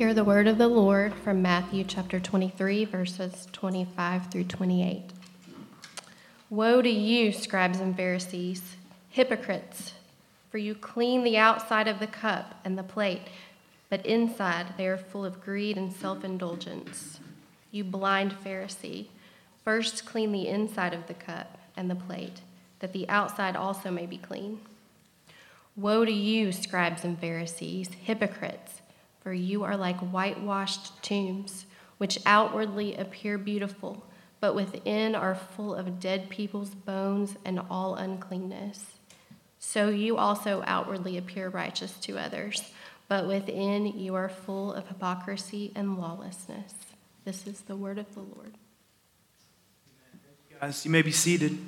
Hear the word of the Lord from Matthew chapter 23, verses 25 through 28. Woe to you, scribes and Pharisees, hypocrites, for you clean the outside of the cup and the plate, but inside they are full of greed and self indulgence. You blind Pharisee, first clean the inside of the cup and the plate, that the outside also may be clean. Woe to you, scribes and Pharisees, hypocrites! For you are like whitewashed tombs, which outwardly appear beautiful, but within are full of dead people's bones and all uncleanness. So you also outwardly appear righteous to others, but within you are full of hypocrisy and lawlessness. This is the word of the Lord. Guys, you may be seated.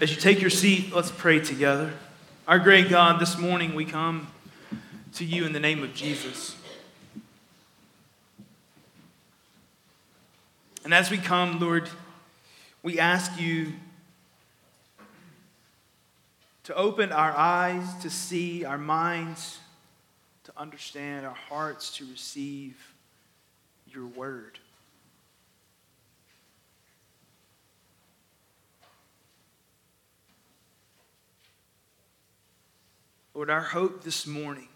As you take your seat, let's pray together. Our great God, this morning we come to you in the name of Jesus. And as we come, Lord, we ask you to open our eyes to see, our minds to understand, our hearts to receive your word. Lord, our hope this morning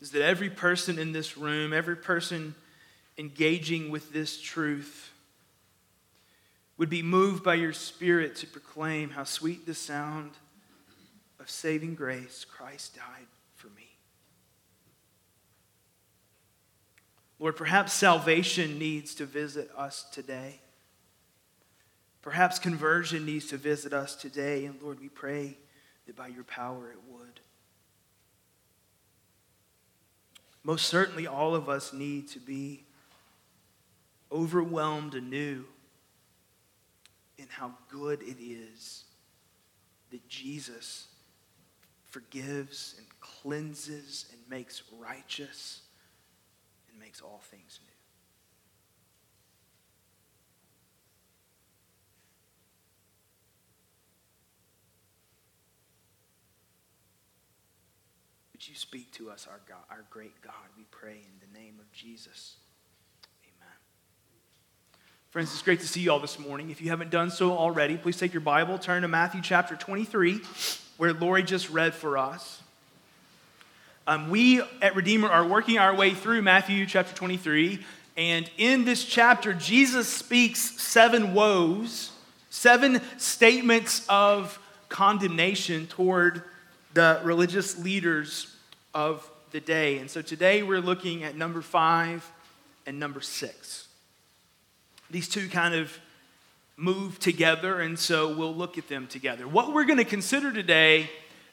is that every person in this room, every person engaging with this truth, would be moved by your Spirit to proclaim how sweet the sound of saving grace. Christ died for me. Lord, perhaps salvation needs to visit us today. Perhaps conversion needs to visit us today. And Lord, we pray that by your power it would. Most certainly, all of us need to be overwhelmed anew in how good it is that Jesus forgives and cleanses and makes righteous and makes all things new. Would you speak to us, our God, our great God? We pray in the name of Jesus. Amen. Friends, it's great to see you all this morning. If you haven't done so already, please take your Bible, turn to Matthew chapter 23, where Lori just read for us. Um, we at Redeemer are working our way through Matthew chapter 23, and in this chapter, Jesus speaks seven woes, seven statements of condemnation toward the religious leaders of the day. And so today we're looking at number five and number six. These two kind of move together, and so we'll look at them together. What we're going to consider today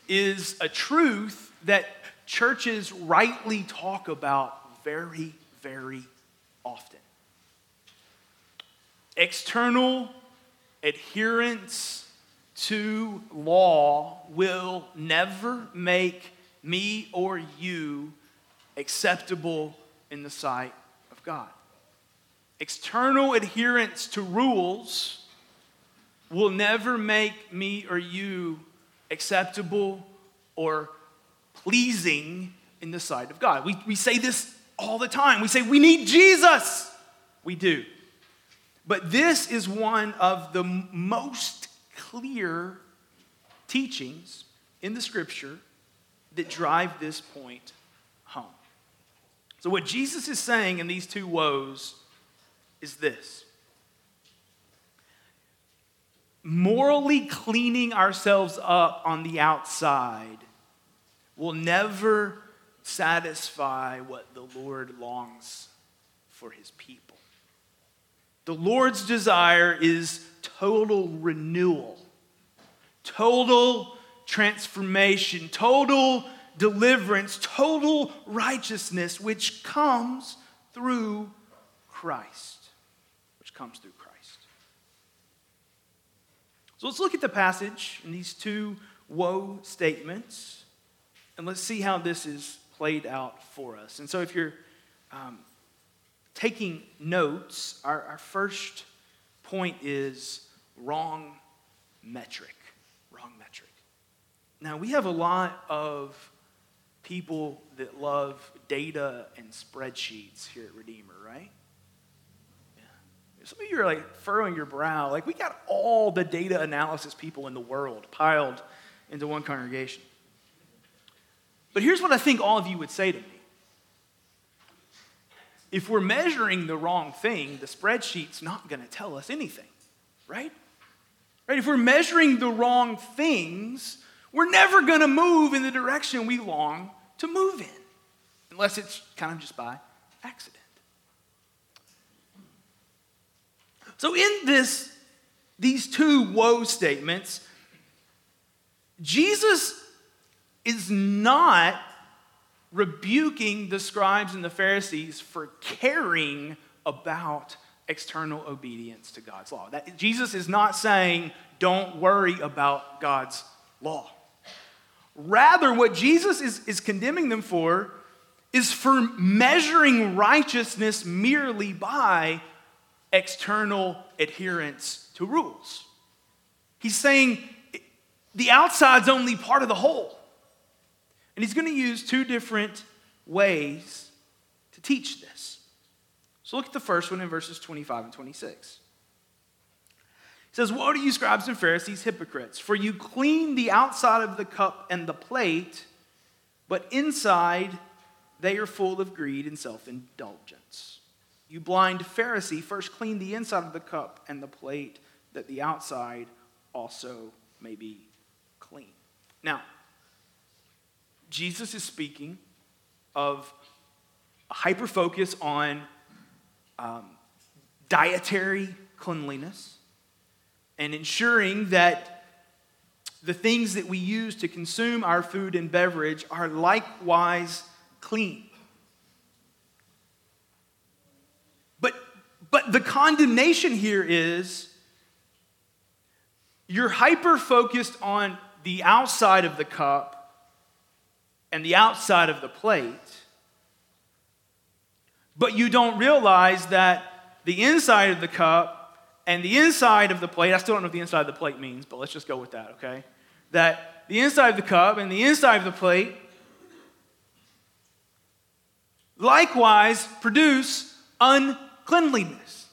is a truth that churches rightly talk about very, very often. External adherence to law will never make me or you acceptable in the sight of God. External adherence to rules will never make me or you acceptable or pleasing in the sight of God. We, we say this all the time. We say, we need Jesus. We do. But this is one of the most clear teachings in the scripture that drive this point home. So, what Jesus is saying in these two woes is this morally cleaning ourselves up on the outside will never satisfy what the Lord longs for his people. The Lord's desire is total renewal, total transformation, total deliverance, total righteousness, which comes through Christ. Which comes through Christ. So let's look at the passage in these two woe statements, and let's see how this is played out for us. And so if you're um, taking notes, our, our first point is wrong metric. Wrong metric. Now, we have a lot of people that love data and spreadsheets here at Redeemer, right? Yeah. Some of you are like furrowing your brow. Like, we got all the data analysis people in the world piled into one congregation. But here's what I think all of you would say to me. If we're measuring the wrong thing, the spreadsheet's not going to tell us anything, right? Right? If we're measuring the wrong things, we're never going to move in the direction we long to move in, unless it's kind of just by accident. So, in this, these two woe statements, Jesus is not rebuking the scribes and the Pharisees for caring about external obedience to God's law. That, Jesus is not saying, don't worry about God's law. Rather, what Jesus is, is condemning them for is for measuring righteousness merely by external adherence to rules. He's saying the outside's only part of the whole. And he's going to use two different ways to teach this. So look at the first one in verses 25 and 26 says, Woe to you, scribes and Pharisees, hypocrites, for you clean the outside of the cup and the plate, but inside they are full of greed and self indulgence. You blind Pharisee, first clean the inside of the cup and the plate, that the outside also may be clean. Now, Jesus is speaking of a hyper focus on um, dietary cleanliness and ensuring that the things that we use to consume our food and beverage are likewise clean. But, but the condemnation here is you're hyper focused on the outside of the cup and the outside of the plate, but you don't realize that the inside of the cup and the inside of the plate, I still don't know what the inside of the plate means, but let's just go with that, okay? That the inside of the cup and the inside of the plate likewise produce uncleanliness.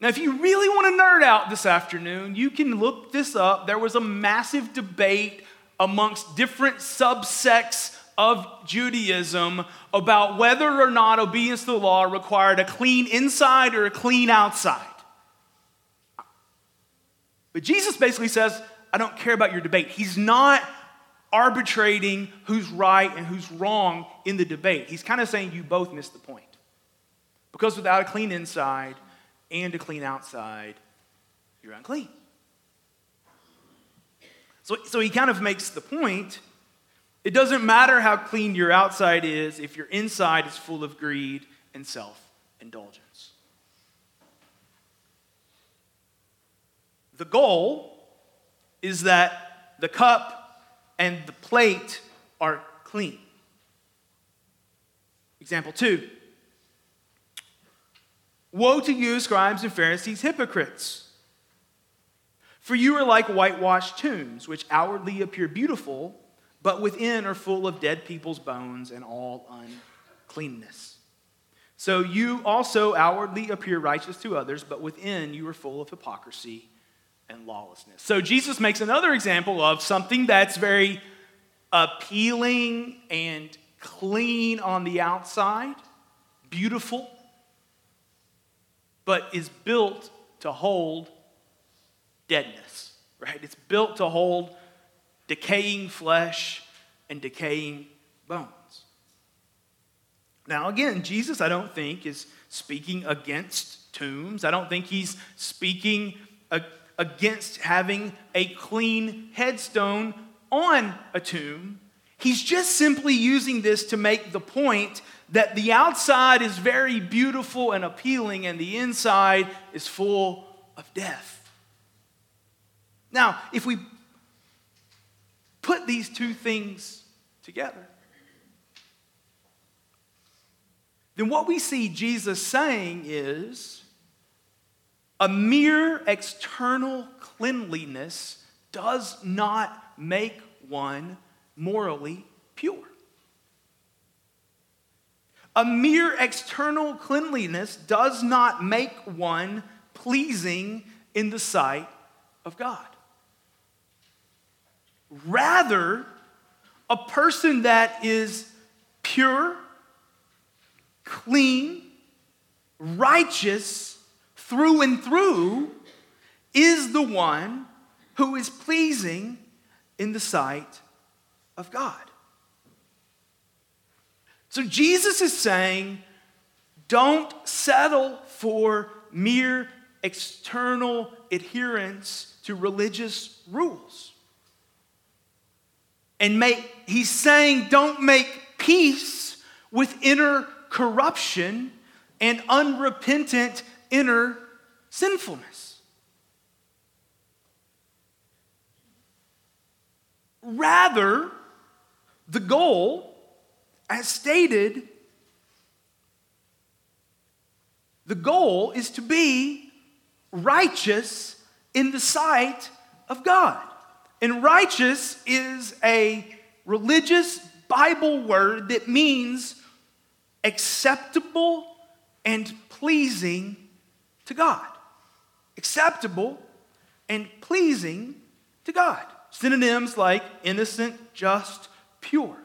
Now, if you really want to nerd out this afternoon, you can look this up. There was a massive debate amongst different subsects of Judaism about whether or not obedience to the law required a clean inside or a clean outside. But Jesus basically says, I don't care about your debate. He's not arbitrating who's right and who's wrong in the debate. He's kind of saying you both missed the point. Because without a clean inside and a clean outside, you're unclean. So, so he kind of makes the point it doesn't matter how clean your outside is if your inside is full of greed and self indulgence. The goal is that the cup and the plate are clean. Example two Woe to you, scribes and Pharisees, hypocrites! For you are like whitewashed tombs, which outwardly appear beautiful, but within are full of dead people's bones and all uncleanness. So you also outwardly appear righteous to others, but within you are full of hypocrisy and lawlessness. So Jesus makes another example of something that's very appealing and clean on the outside, beautiful, but is built to hold deadness, right? It's built to hold decaying flesh and decaying bones. Now, again, Jesus, I don't think, is speaking against tombs. I don't think he's speaking against having a clean headstone on a tomb. He's just simply using this to make the point that the outside is very beautiful and appealing, and the inside is full of death. Now, if we put these two things together, then what we see Jesus saying is a mere external cleanliness does not make one morally pure. A mere external cleanliness does not make one pleasing in the sight of God. Rather, a person that is pure, clean, righteous through and through is the one who is pleasing in the sight of God. So Jesus is saying, don't settle for mere external adherence to religious rules. And make, he's saying, don't make peace with inner corruption and unrepentant inner sinfulness. Rather, the goal as stated, the goal is to be righteous in the sight of God. And righteous is a religious Bible word that means acceptable and pleasing to God. Acceptable and pleasing to God. Synonyms like innocent, just, pure.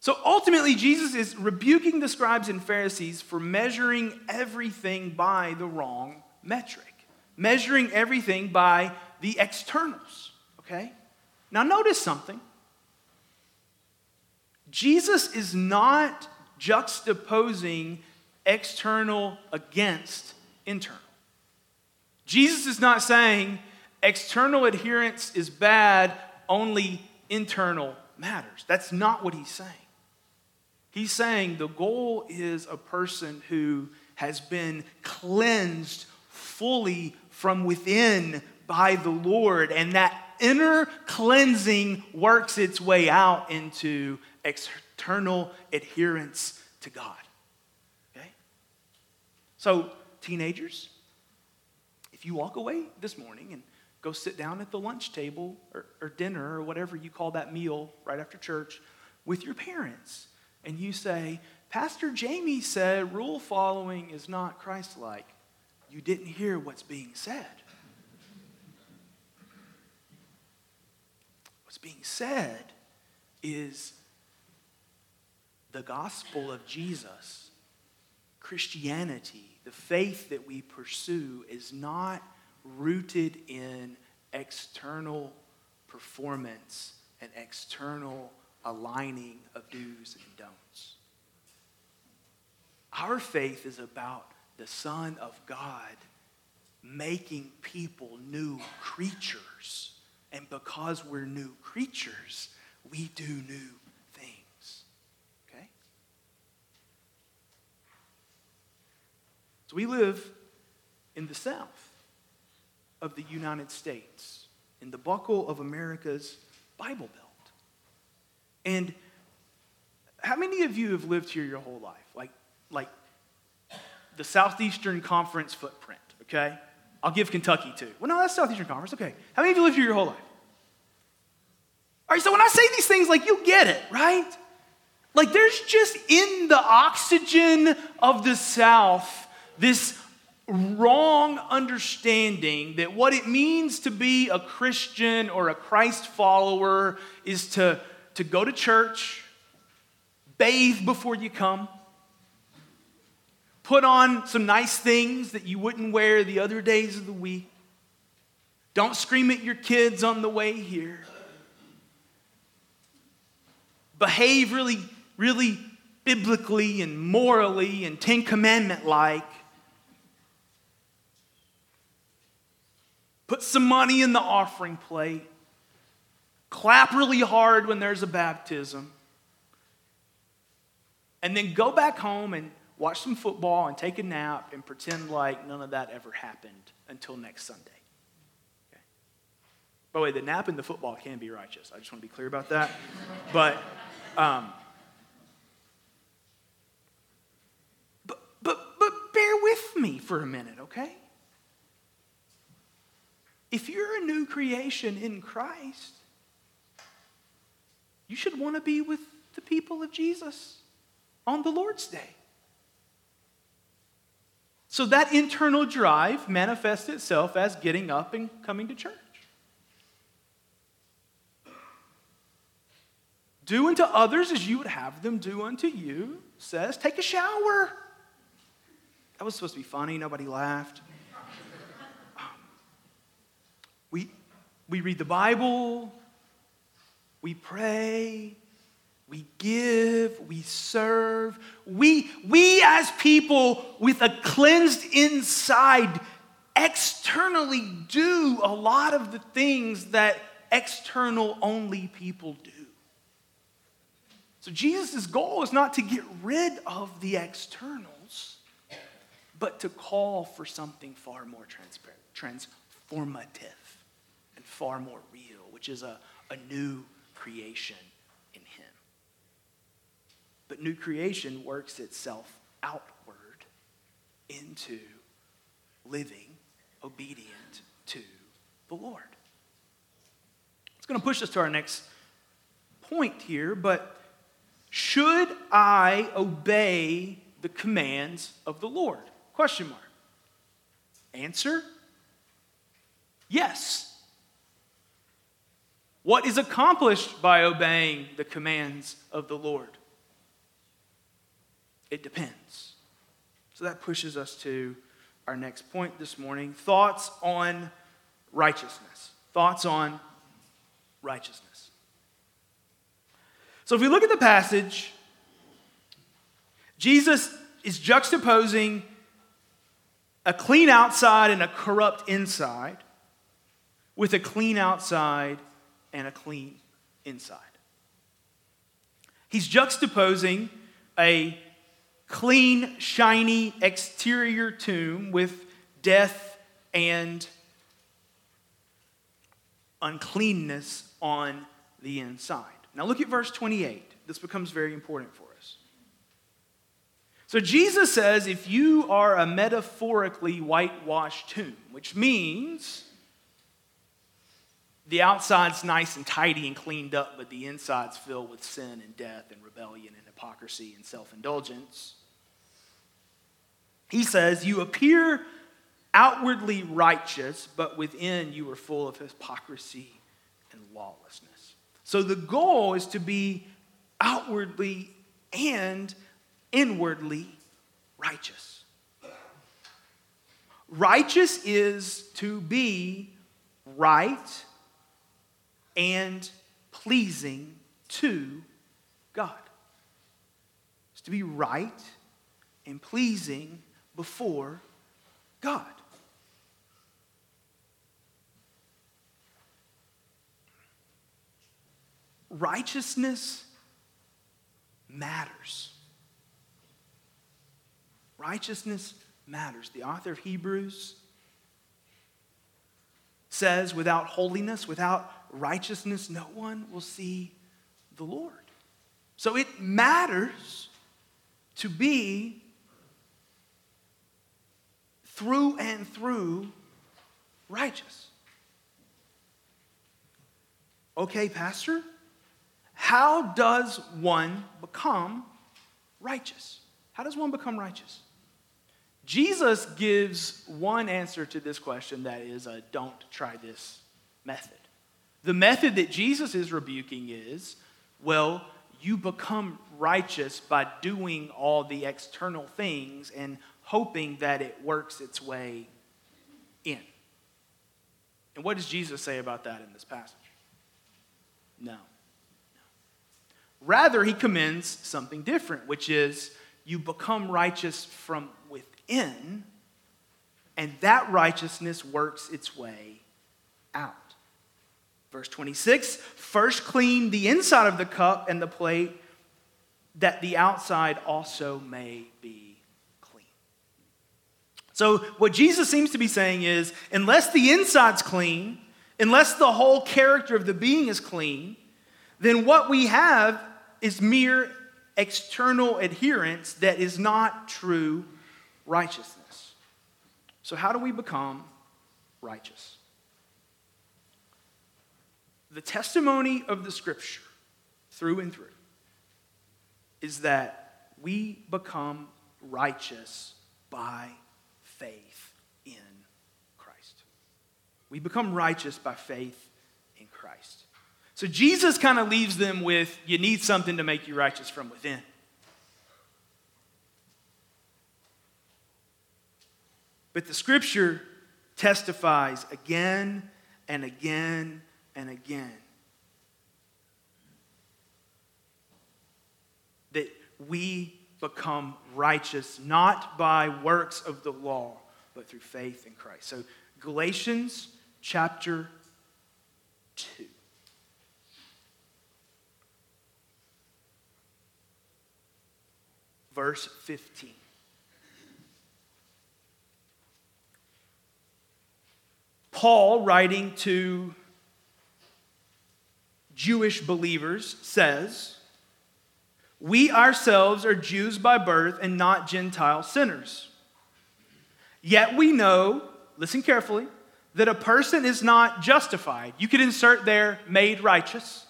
So ultimately, Jesus is rebuking the scribes and Pharisees for measuring everything by the wrong metric, measuring everything by the externals. Okay? Now, notice something. Jesus is not juxtaposing external against internal. Jesus is not saying external adherence is bad, only internal matters. That's not what he's saying. He's saying the goal is a person who has been cleansed fully from within by the Lord, and that inner cleansing works its way out into external adherence to God. Okay? So, teenagers, if you walk away this morning and go sit down at the lunch table or, or dinner or whatever you call that meal right after church with your parents, and you say, Pastor Jamie said rule following is not Christ like, you didn't hear what's being said. What's being said is the gospel of Jesus, Christianity, the faith that we pursue is not rooted in external performance and external aligning of do's and don'ts. Our faith is about the Son of God making people new creatures. And because we're new creatures, we do new things. Okay? So we live in the South of the United States, in the buckle of America's Bible Belt. And how many of you have lived here your whole life? Like, like the Southeastern Conference footprint, okay? I'll give Kentucky too. Well, no, that's Southeastern Conference, okay. How many of you lived here your whole life? All right, so when I say these things, like, you get it, right? Like, there's just in the oxygen of the South this wrong understanding that what it means to be a Christian or a Christ follower is to to go to church, bathe before you come, put on some nice things that you wouldn't wear the other days of the week. Don't scream at your kids on the way here. Behave really, really biblically and morally and Ten Commandment like. Put some money in the offering plate clap really hard when there's a baptism, and then go back home and watch some football and take a nap and pretend like none of that ever happened until next Sunday. Okay. By the way, the nap and the football can be righteous. I just want to be clear about that. but, um, but, but, but bear with me for a minute, okay? if you're a new creation in Christ, you should want to be with the people of Jesus on the Lord's day. So that internal drive manifests itself as getting up and coming to church. Do unto others as you would have them do unto you, says, take a shower. That was supposed to be funny. Nobody laughed. Um, we, we read the Bible, we pray, we give, we serve. We, we as people with a cleansed inside externally do a lot of the things that external only people do. So Jesus' goal is not to get rid of the externals, but to call for something far more transformative, and far more real, which is a, a new creation. But new creation works itself outward into living obedient to the Lord. It's going to push us to our next point here, but should I obey the commands of the Lord? Question mark. Answer yes. What is accomplished by obeying the commands of the Lord? It depends. So that pushes us to our next point this morning thoughts on righteousness. Thoughts on righteousness. So if we look at the passage, Jesus is juxtaposing a clean outside and a corrupt inside with a clean outside and a clean inside. He's juxtaposing a clean, shiny exterior tomb with death and uncleanness on the inside. Now look at verse 28. This becomes very important for us. So Jesus says if you are a metaphorically whitewashed tomb, which means the outside's nice and tidy and cleaned up, but the inside's filled with sin and death and rebellion and hypocrisy and self indulgence. He says, You appear outwardly righteous, but within you are full of hypocrisy and lawlessness. So the goal is to be outwardly and inwardly righteous. Righteous is to be right and pleasing to God. It's to be right and pleasing before God. righteousness matters. Righteousness matters. The author of Hebrews says, without holiness, without righteousness, no one will see the Lord. So it matters to be through and through righteous. Okay, Pastor, how does one become righteous? How does one become righteous? Jesus gives one answer to this question that is a don't try this method. The method that Jesus is rebuking is well, you become righteous by doing all the external things and hoping that it works its way in. And what does Jesus say about that in this passage? No. Rather, he commends something different, which is you become righteous from within, and that righteousness works its way out. Verse 26 first clean the inside of the cup and the plate, that the outside also may be. So, what Jesus seems to be saying is unless the inside's clean, unless the whole character of the being is clean, then what we have is mere external adherence that is not true righteousness. So, how do we become righteous? the testimony of the scripture through and through is that we become righteous by faith in Christ. We become righteous by faith in Christ. So Jesus kind of leaves them with you need something to make you righteous from within. But the scripture testifies again and again and again that we become righteous not by works of the law, but through faith in Christ. So, Galatians chapter 2. Verse 15. Paul, writing to Jewish believers, says, We ourselves are Jews by birth and not Gentile sinners. Yet we know, listen carefully, that a person is not justified. You could insert there, made righteous.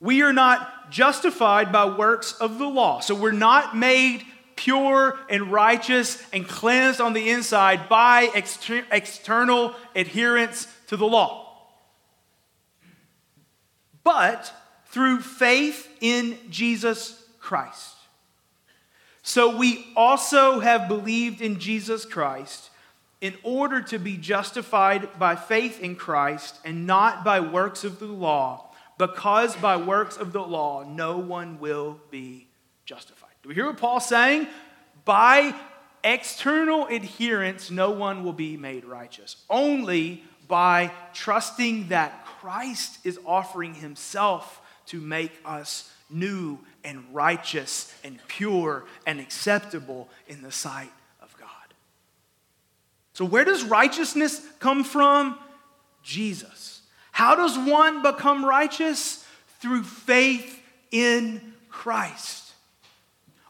We are not justified by works of the law. So we're not made pure and righteous and cleansed on the inside by exter- external adherence to the law. But through faith in Jesus Christ. So we also have believed in Jesus Christ in order to be justified by faith in Christ and not by works of the law, because by works of the law no one will be justified. Do we hear what Paul's saying? By external adherence, no one will be made righteous. Only by trusting that Christ is offering himself to make us new and righteous and pure and acceptable in the sight of God. So, where does righteousness come from? Jesus. How does one become righteous? Through faith in Christ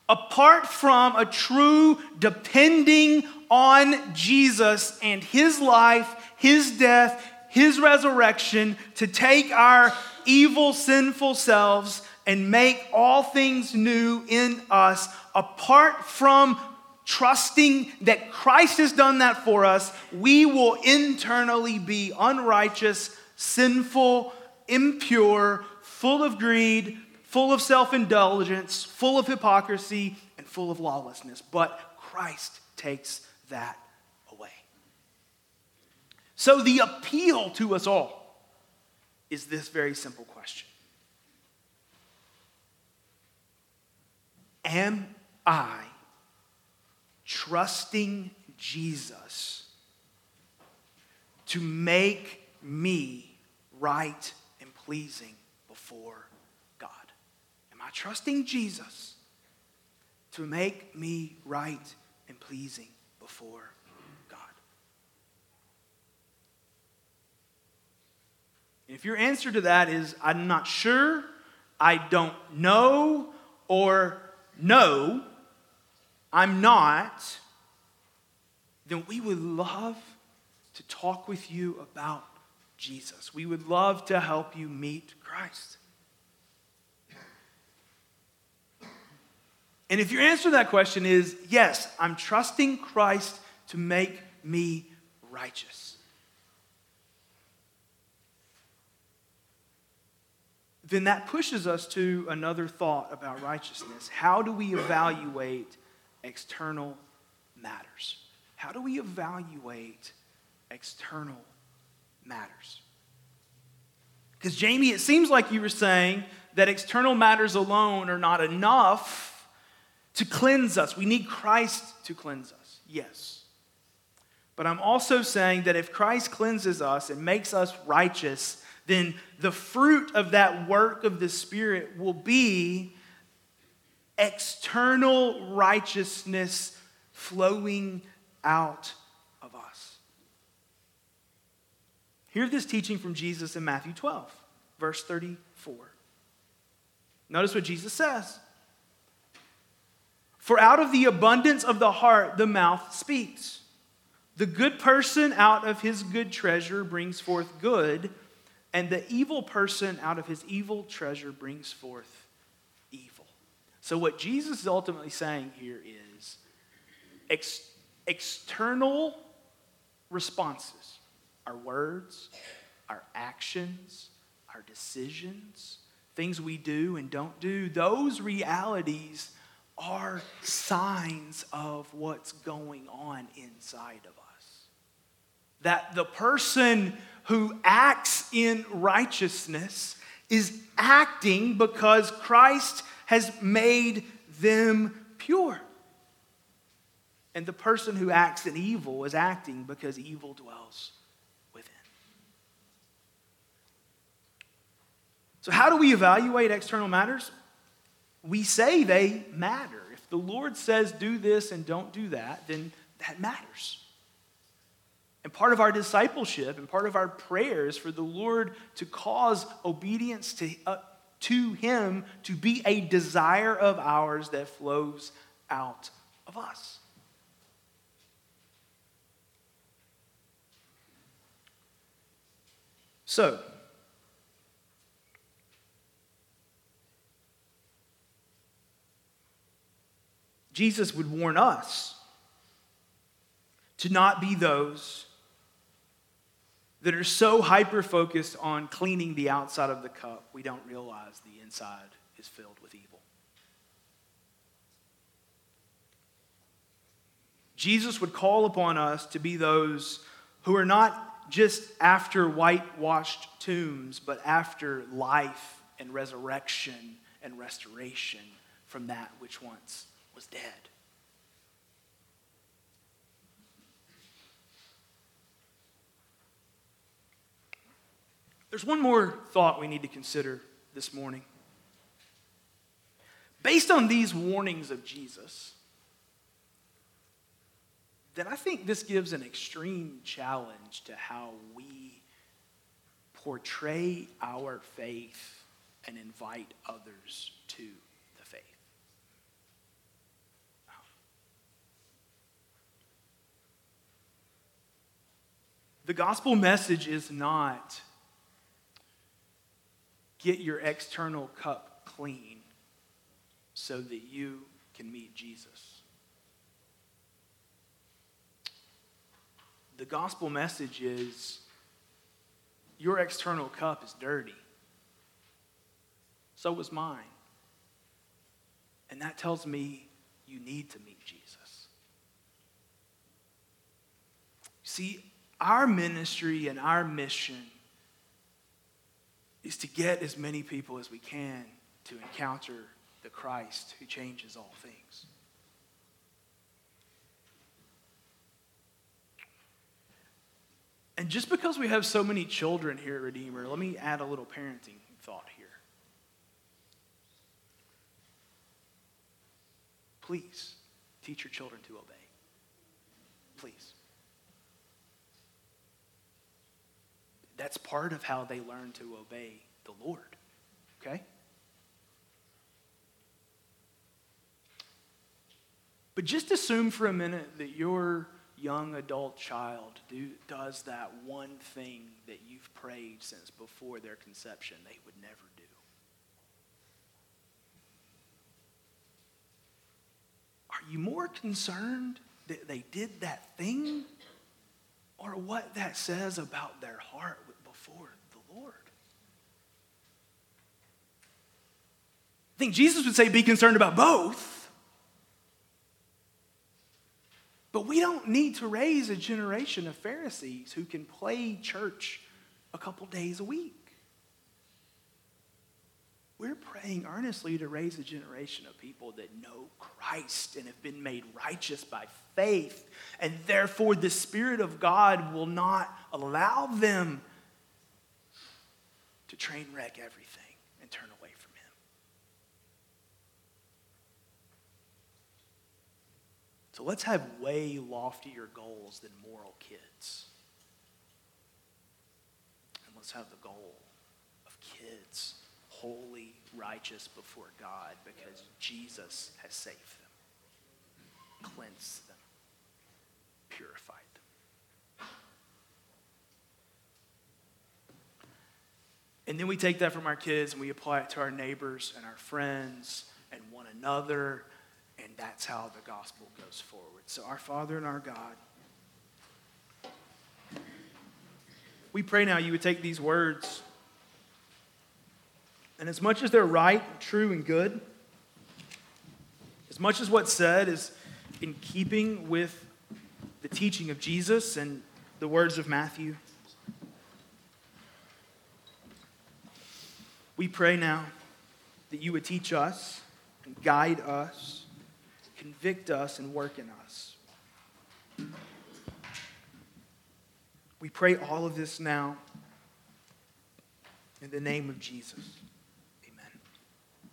apart from a true depending on Jesus and his life, his death, his resurrection to take our evil, sinful selves and make all things new in us, apart from trusting that Christ has done that for us, we will internally be unrighteous, sinful, impure, full of greed, full of self indulgence, full of hypocrisy, and full of lawlessness. But Christ takes that away. So the appeal to us all is this very simple question Am I trusting Jesus to make me right and pleasing before God? Am I trusting Jesus to make me right and pleasing before God? if your answer to that is, I'm not sure, I don't know, or no, I'm not, then we would love to talk with you about Jesus. We would love to help you meet Christ. And if your answer to that question is yes, I'm trusting Christ to make me righteous, then that pushes us to another thought about righteousness. How do we evaluate external matters? How do we evaluate external matters? Because, Jamie, it seems like you were saying that external matters alone are not enough to cleanse us. We need Christ to cleanse us, yes. But I'm also saying that if Christ cleanses us and makes us righteous, then the fruit of that work of the Spirit will be external righteousness flowing out of us. Hear this teaching from Jesus in Matthew 12, verse 34. Notice what Jesus says. For out of the abundance of the heart, the mouth speaks. The good person out of his good treasure brings forth good, and the evil person out of his evil treasure brings forth. So, what Jesus is ultimately saying here is ex- external responses, our words, our actions, our decisions, things we do and don't do, those realities are signs of what's going on inside of us. That the person who acts in righteousness is acting because Christ has made them pure. And the person who acts in evil is acting because evil dwells within. So, how do we evaluate external matters? We say they matter. If the Lord says do this and don't do that, then that matters. And part of our discipleship and part of our prayers for the Lord to cause obedience to, uh, to Him to be a desire of ours that flows out of us. So, Jesus would warn us to not be those that are so hyper focused on cleaning the outside of the cup, we don't realize the inside is filled with evil. Jesus would call upon us to be those who are not just after whitewashed tombs, but after life and resurrection and restoration from that which once was dead. There's one more thought we need to consider this morning. Based on these warnings of Jesus, then I think this gives an extreme challenge to how we portray our faith and invite others to the faith. The gospel message is not get your external cup clean so that you can meet Jesus. The gospel message is your external cup is dirty. So was mine. And that tells me you need to meet Jesus. See, our ministry and our mission is to get as many people as we can to encounter the Christ who changes all things. And just because we have so many children here at Redeemer, let me add a little parenting thought here. Please teach your children to obey. Please. That's part of how they learn to obey the Lord. Okay? But just assume for a minute that your young adult child do, does that one thing that you've prayed since before their conception they would never do. Are you more concerned that they did that thing or what that says about their heart before the Lord. I think Jesus would say be concerned about both. But we don't need to raise a generation of Pharisees who can play church a couple days a week. We're praying earnestly to raise a generation of people that know Christ and have been made righteous by faith, and therefore the Spirit of God will not allow them to train wreck everything and turn away from Him. So let's have way loftier goals than moral kids. And let's have the goal of kids holy, righteous before God because Jesus has saved them, cleansed them, purified them. And then we take that from our kids and we apply it to our neighbors and our friends and one another. And that's how the gospel goes forward. So, our Father and our God, we pray now you would take these words, and as much as they're right, true, and good, as much as what's said is in keeping with the teaching of Jesus and the words of Matthew, we pray now that you would teach us and guide us, convict us, and work in us. We pray all of this now in the name of Jesus.